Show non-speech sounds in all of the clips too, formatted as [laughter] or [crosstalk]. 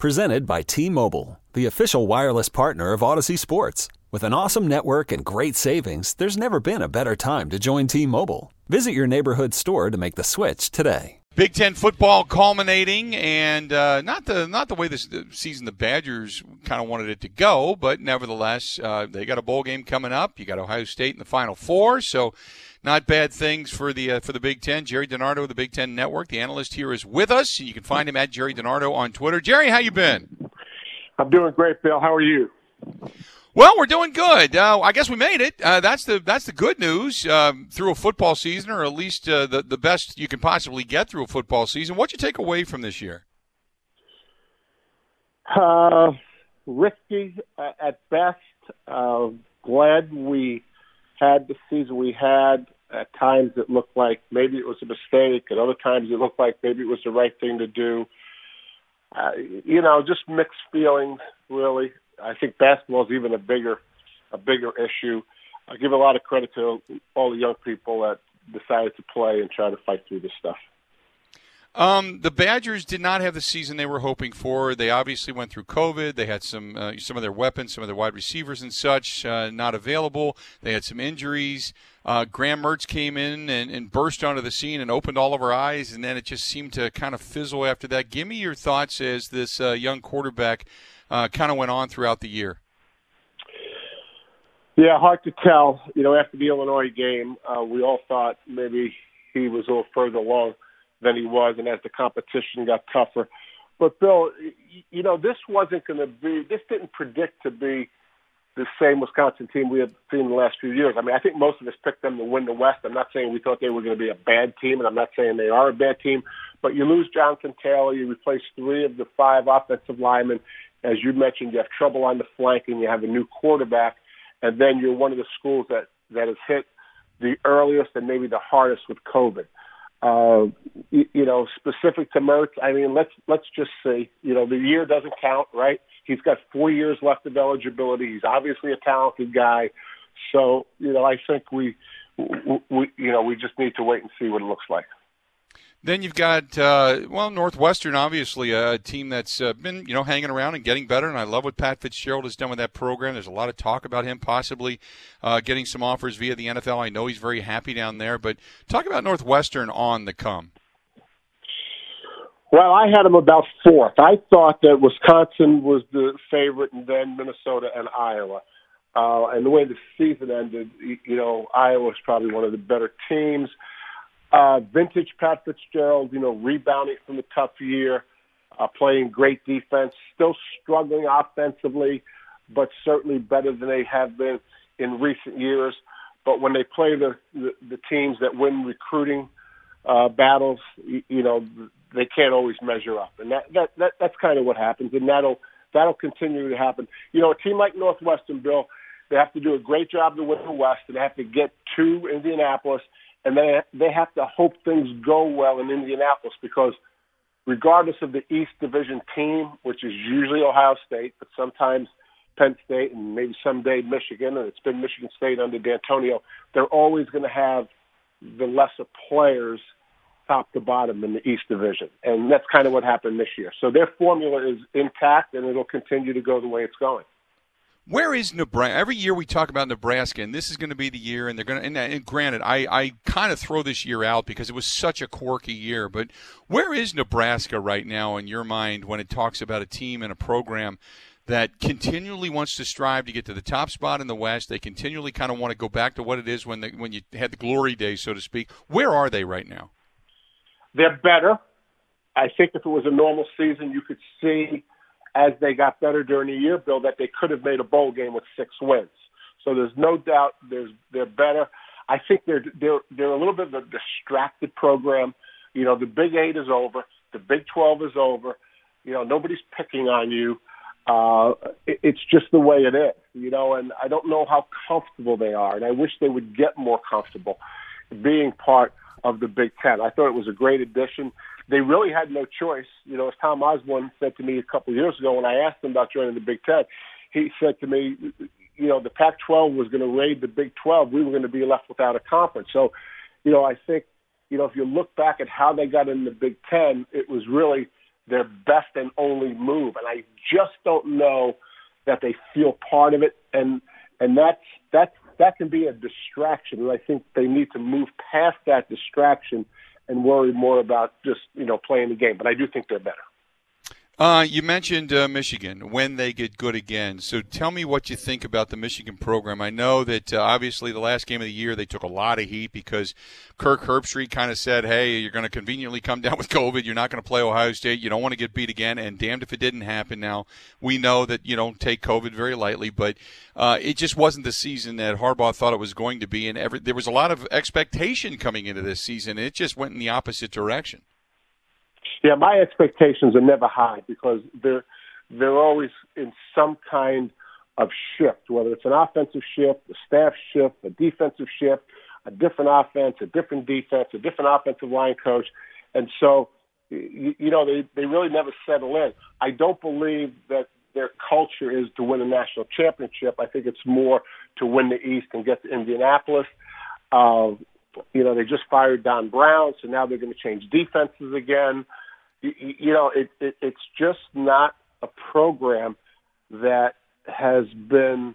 Presented by T-Mobile, the official wireless partner of Audacy Sports. With an awesome network and great savings, there's never been a better time to join T-Mobile. Visit your neighborhood store to make the switch today. Big Ten football culminating, and uh, not the not the way this season the Badgers kind of wanted it to go, but nevertheless, uh, they got a bowl game coming up. You got Ohio State in the Final Four, so not bad things for the uh, for the Big Ten. Gerry DiNardo of the Big Ten Network, the analyst here, is with us. You can find him at Gerry DiNardo on Twitter. Gerry, how you been? I'm doing great, Bill. How are you? Well, we're doing good. Uh, I guess we made it. Uh, that's the that's the good news um, through a football season, or at least uh, the the best you can possibly get through a football season. What'd you take away from this year? Uh, risky at best. Uh, glad we had the season we had. At times it looked like maybe it was a mistake. At other times it looked like maybe it was the right thing to do. Uh, you know, just mixed feelings, really. I think basketball is even a bigger a bigger issue. I give a lot of credit to all the young people that decided to play and try to fight through this stuff. Um, the Badgers did not have the season they were hoping for. They obviously went through COVID. They had some uh, some of their weapons, some of their wide receivers and such uh, not available. They had some injuries. Uh, Graham Mertz came in and, and, burst onto the scene and opened all of our eyes, and then it just seemed to kind of fizzle after that. Give me your thoughts as this uh, young quarterback uh, kind of went on throughout the year? Yeah, hard to tell. You know, after the Illinois game, uh, we all thought maybe he was a little further along than he was, and as the competition got tougher. But Bill, you know, this wasn't going to be. This didn't predict to be the same Wisconsin team we had seen the last few years. I mean, I think most of us picked them to win the West. I'm not saying we thought they were going to be a bad team, and I'm not saying they are a bad team. But you lose Jonathan Taylor, you replace three of the five offensive linemen, as you mentioned, you have trouble on the flank and you have a new quarterback, and then you're one of the schools that that has hit the earliest and maybe the hardest with COVID. Uh, you, you know, specific to Mertz, I mean, let's let's just say, you know, the year doesn't count, right? He's got four years left of eligibility. He's obviously a talented guy, so you know, I think we, we, you know, we just need to wait and see what it looks like. Then you've got uh, well Northwestern, obviously a team that's uh, been you know hanging around and getting better, and I love what Pat Fitzgerald has done with that program. There's a lot of talk about him possibly uh, getting some offers via the NFL. I know he's very happy down there, but talk about Northwestern on the come. Well, I had him about fourth. I thought that Wisconsin was the favorite, and then Minnesota and Iowa. Uh, and the way the season ended, you know, Iowa was probably one of the better teams. Vintage Pat Fitzgerald, you know, rebounding from a tough year, uh, playing great defense, still struggling offensively, but certainly better than they have been in recent years. But when they play the the, the teams that win recruiting uh, battles, you, you know, they can't always measure up, and that, that that that's kind of what happens, and that'll that'll continue to happen. You know, a team like Northwestern, Bill, they have to do a great job to win the West, and they have to get to Indianapolis and they they have to hope things go well in Indianapolis because regardless of the East Division team, which is usually Ohio State, but sometimes Penn State and maybe someday Michigan, and it's been Michigan State under D'Antonio, they're always going to have the lesser players top to bottom in the East Division. And that's kind of what happened this year. So their formula is intact and it'll continue to go the way it's going. Where is Nebraska? Every year we talk about Nebraska, and this is going to be the year. And they're going to. And, and granted, I I kind of throw this year out because it was such a quirky year. But where is Nebraska right now in your mind when it talks about a team and a program that continually wants to strive to get to the top spot in the West? They continually kind of want to go back to what it is when the, when you had the glory days, so to speak. Where are they right now? They're better. I think if it was a normal season, you could see as they got better during the year, Bill, that they could have made a bowl game with six wins. So there's no doubt there's they're better. I think they're they're they're a little bit of a distracted program. You know, the Big Eight is over, the Big Twelve is over. You know, nobody's picking on you. Uh, it, it's just the way it is, you know. And I don't know how comfortable they are, and I wish they would get more comfortable being part of the Big Ten. I thought it was a great addition. They really had no choice. You know, as Tom Osborne said to me a couple of years ago when I asked him about joining the Big Ten, he said to me, you know, the Pac-12 was going to raid the Big 12. We were going to be left without a conference. So, you know, I think, you know, if you look back at how they got in the Big Ten, it was really their best and only move. And I just don't know that they feel part of it. And and that's that's that can be a distraction. And I think they need to move past that distraction and worry more about just you know playing the game. But I do think they're better. Uh, you mentioned uh, Michigan when they get good again. So tell me what you think about the Michigan program. I know that uh, obviously the last game of the year they took a lot of heat because Kirk Herbstreit kind of said, "Hey, you're going to conveniently come [laughs] down with COVID. You're not going to play Ohio State. You don't want to get beat again." And damned if it didn't happen. Now we know that you don't take COVID very lightly, but uh, it just wasn't the season that Harbaugh thought it was going to be, and every, there was a lot of expectation coming into this season. And it just went in the opposite direction. Yeah, my expectations are never high because they're they're always in some kind of shift, whether it's an offensive shift, a staff shift, a defensive shift, a different offense, a different defense, a different offensive line coach, and so you, you know they they really never settle in. I don't believe that their culture is to win a national championship. I think it's more to win the East and get to Indianapolis. Uh, you know, they just fired Don Brown, so now they're going to change defenses again you, you know, it, it, it's just not a program that has been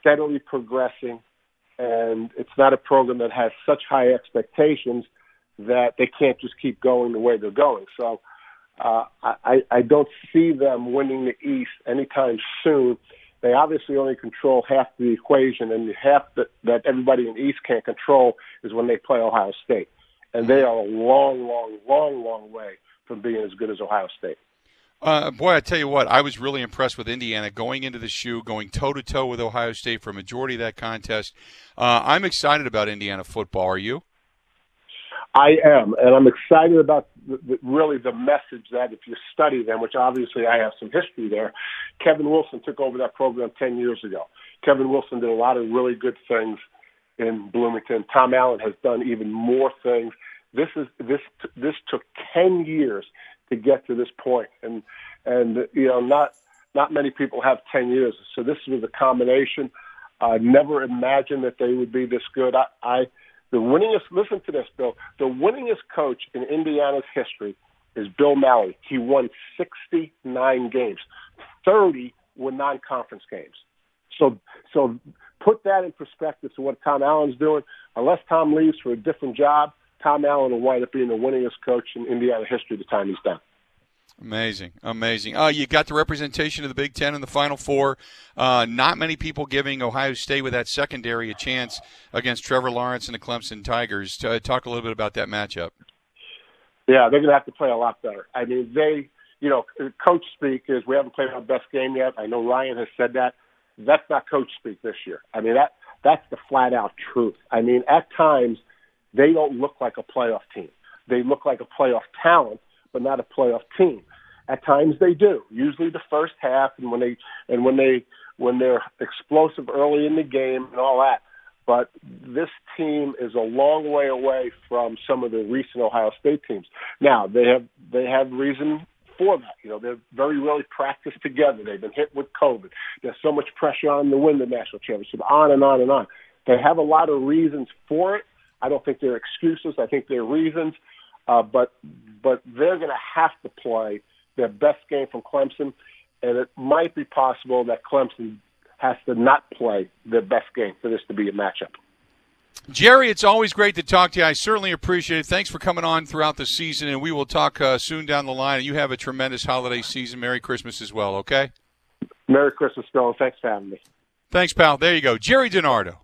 steadily progressing, and it's not a program that has such high expectations that they can't just keep going the way they're going. So uh, I, I don't see them winning the East anytime soon. They obviously only control half the equation, and half that, that everybody in the East can't control is when they play Ohio State. And they are a long, long, long, long way from being as good as Ohio State. Uh, boy, I tell you what, I was really impressed with Indiana going into the shoe, going toe to toe with Ohio State for a majority of that contest. Uh, I'm excited about Indiana football. Are you? I am, and I'm excited about the, the, really the message that if you study them, which obviously I have some history there. Kevin Wilson took over that program 10 years ago. Kevin Wilson did a lot of really good things in Bloomington. Tom Allen has done even more things. This is this this took ten years to get to this point, and and you know not not many people have ten years. So this was a combination. I never imagined that they would be this good. I, I the winningest. Listen to this, Bill. The winningest coach in Indiana's history is Bill Mallory. He won 69 games. 30 were non-conference games. So so put that in perspective to what Tom Allen's doing. Unless Tom leaves for a different job, Tom Allen will wind up being the winningest coach in Indiana history the time he's done. Amazing, amazing. Uh, you got the representation of the Big Ten in the Final Four. Uh, not many people giving Ohio State with that secondary a chance against Trevor Lawrence and the Clemson Tigers. Uh, talk a little bit about that matchup. Yeah, they're going to have to play a lot better. I mean, they, you know, coach speak is we haven't played our best game yet. I know Ryan has said that. That's not coach speak this year. I mean, that that's the flat out truth. I mean, at times they don't look like a playoff team. They look like a playoff talent, but not a playoff team. At times they do. Usually the first half, and when they and when they when they're explosive early in the game and all that. But this team is a long way away from some of the recent Ohio State teams. Now they have they have reason for that. You know, they're very rarely practiced together. They've been hit with COVID. There's so much pressure on them to win the national championship. On and on and on. They have a lot of reasons for it. I don't think they're excuses. I think they're reasons. Uh, but but they're going to have to play their best game from Clemson, and it might be possible that Clemson has to not play their best game for this to be a matchup. Gerry, it's always great to talk to you. I certainly appreciate it. Thanks for coming on throughout the season, and we will talk uh, soon down the line. And you have a tremendous holiday season. Merry Christmas as well, okay? Merry Christmas, Bill. Thanks for having me. Thanks, pal. There you go. Gerry DiNardo.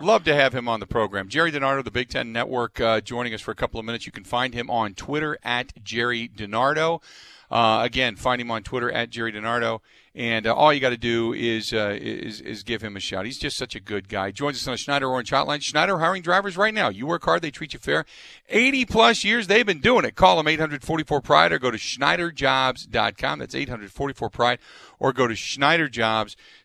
Love to have him on the program. Gerry DiNardo, the Big Ten Network, uh, joining us for a couple of minutes. You can find him on Twitter at Gerry DiNardo. Uh, again, find him on Twitter at Gerry DiNardo. And uh, all you got to do is, uh, is is give him a shout. He's just such a good guy. Joins us on the Schneider Orange Hotline. Schneider hiring drivers right now. You work hard, they treat you fair. 80 plus years they've been doing it. Call them 844 Pride or go to SchneiderJobs.com. That's 844 Pride or go to SchneiderJobs.com.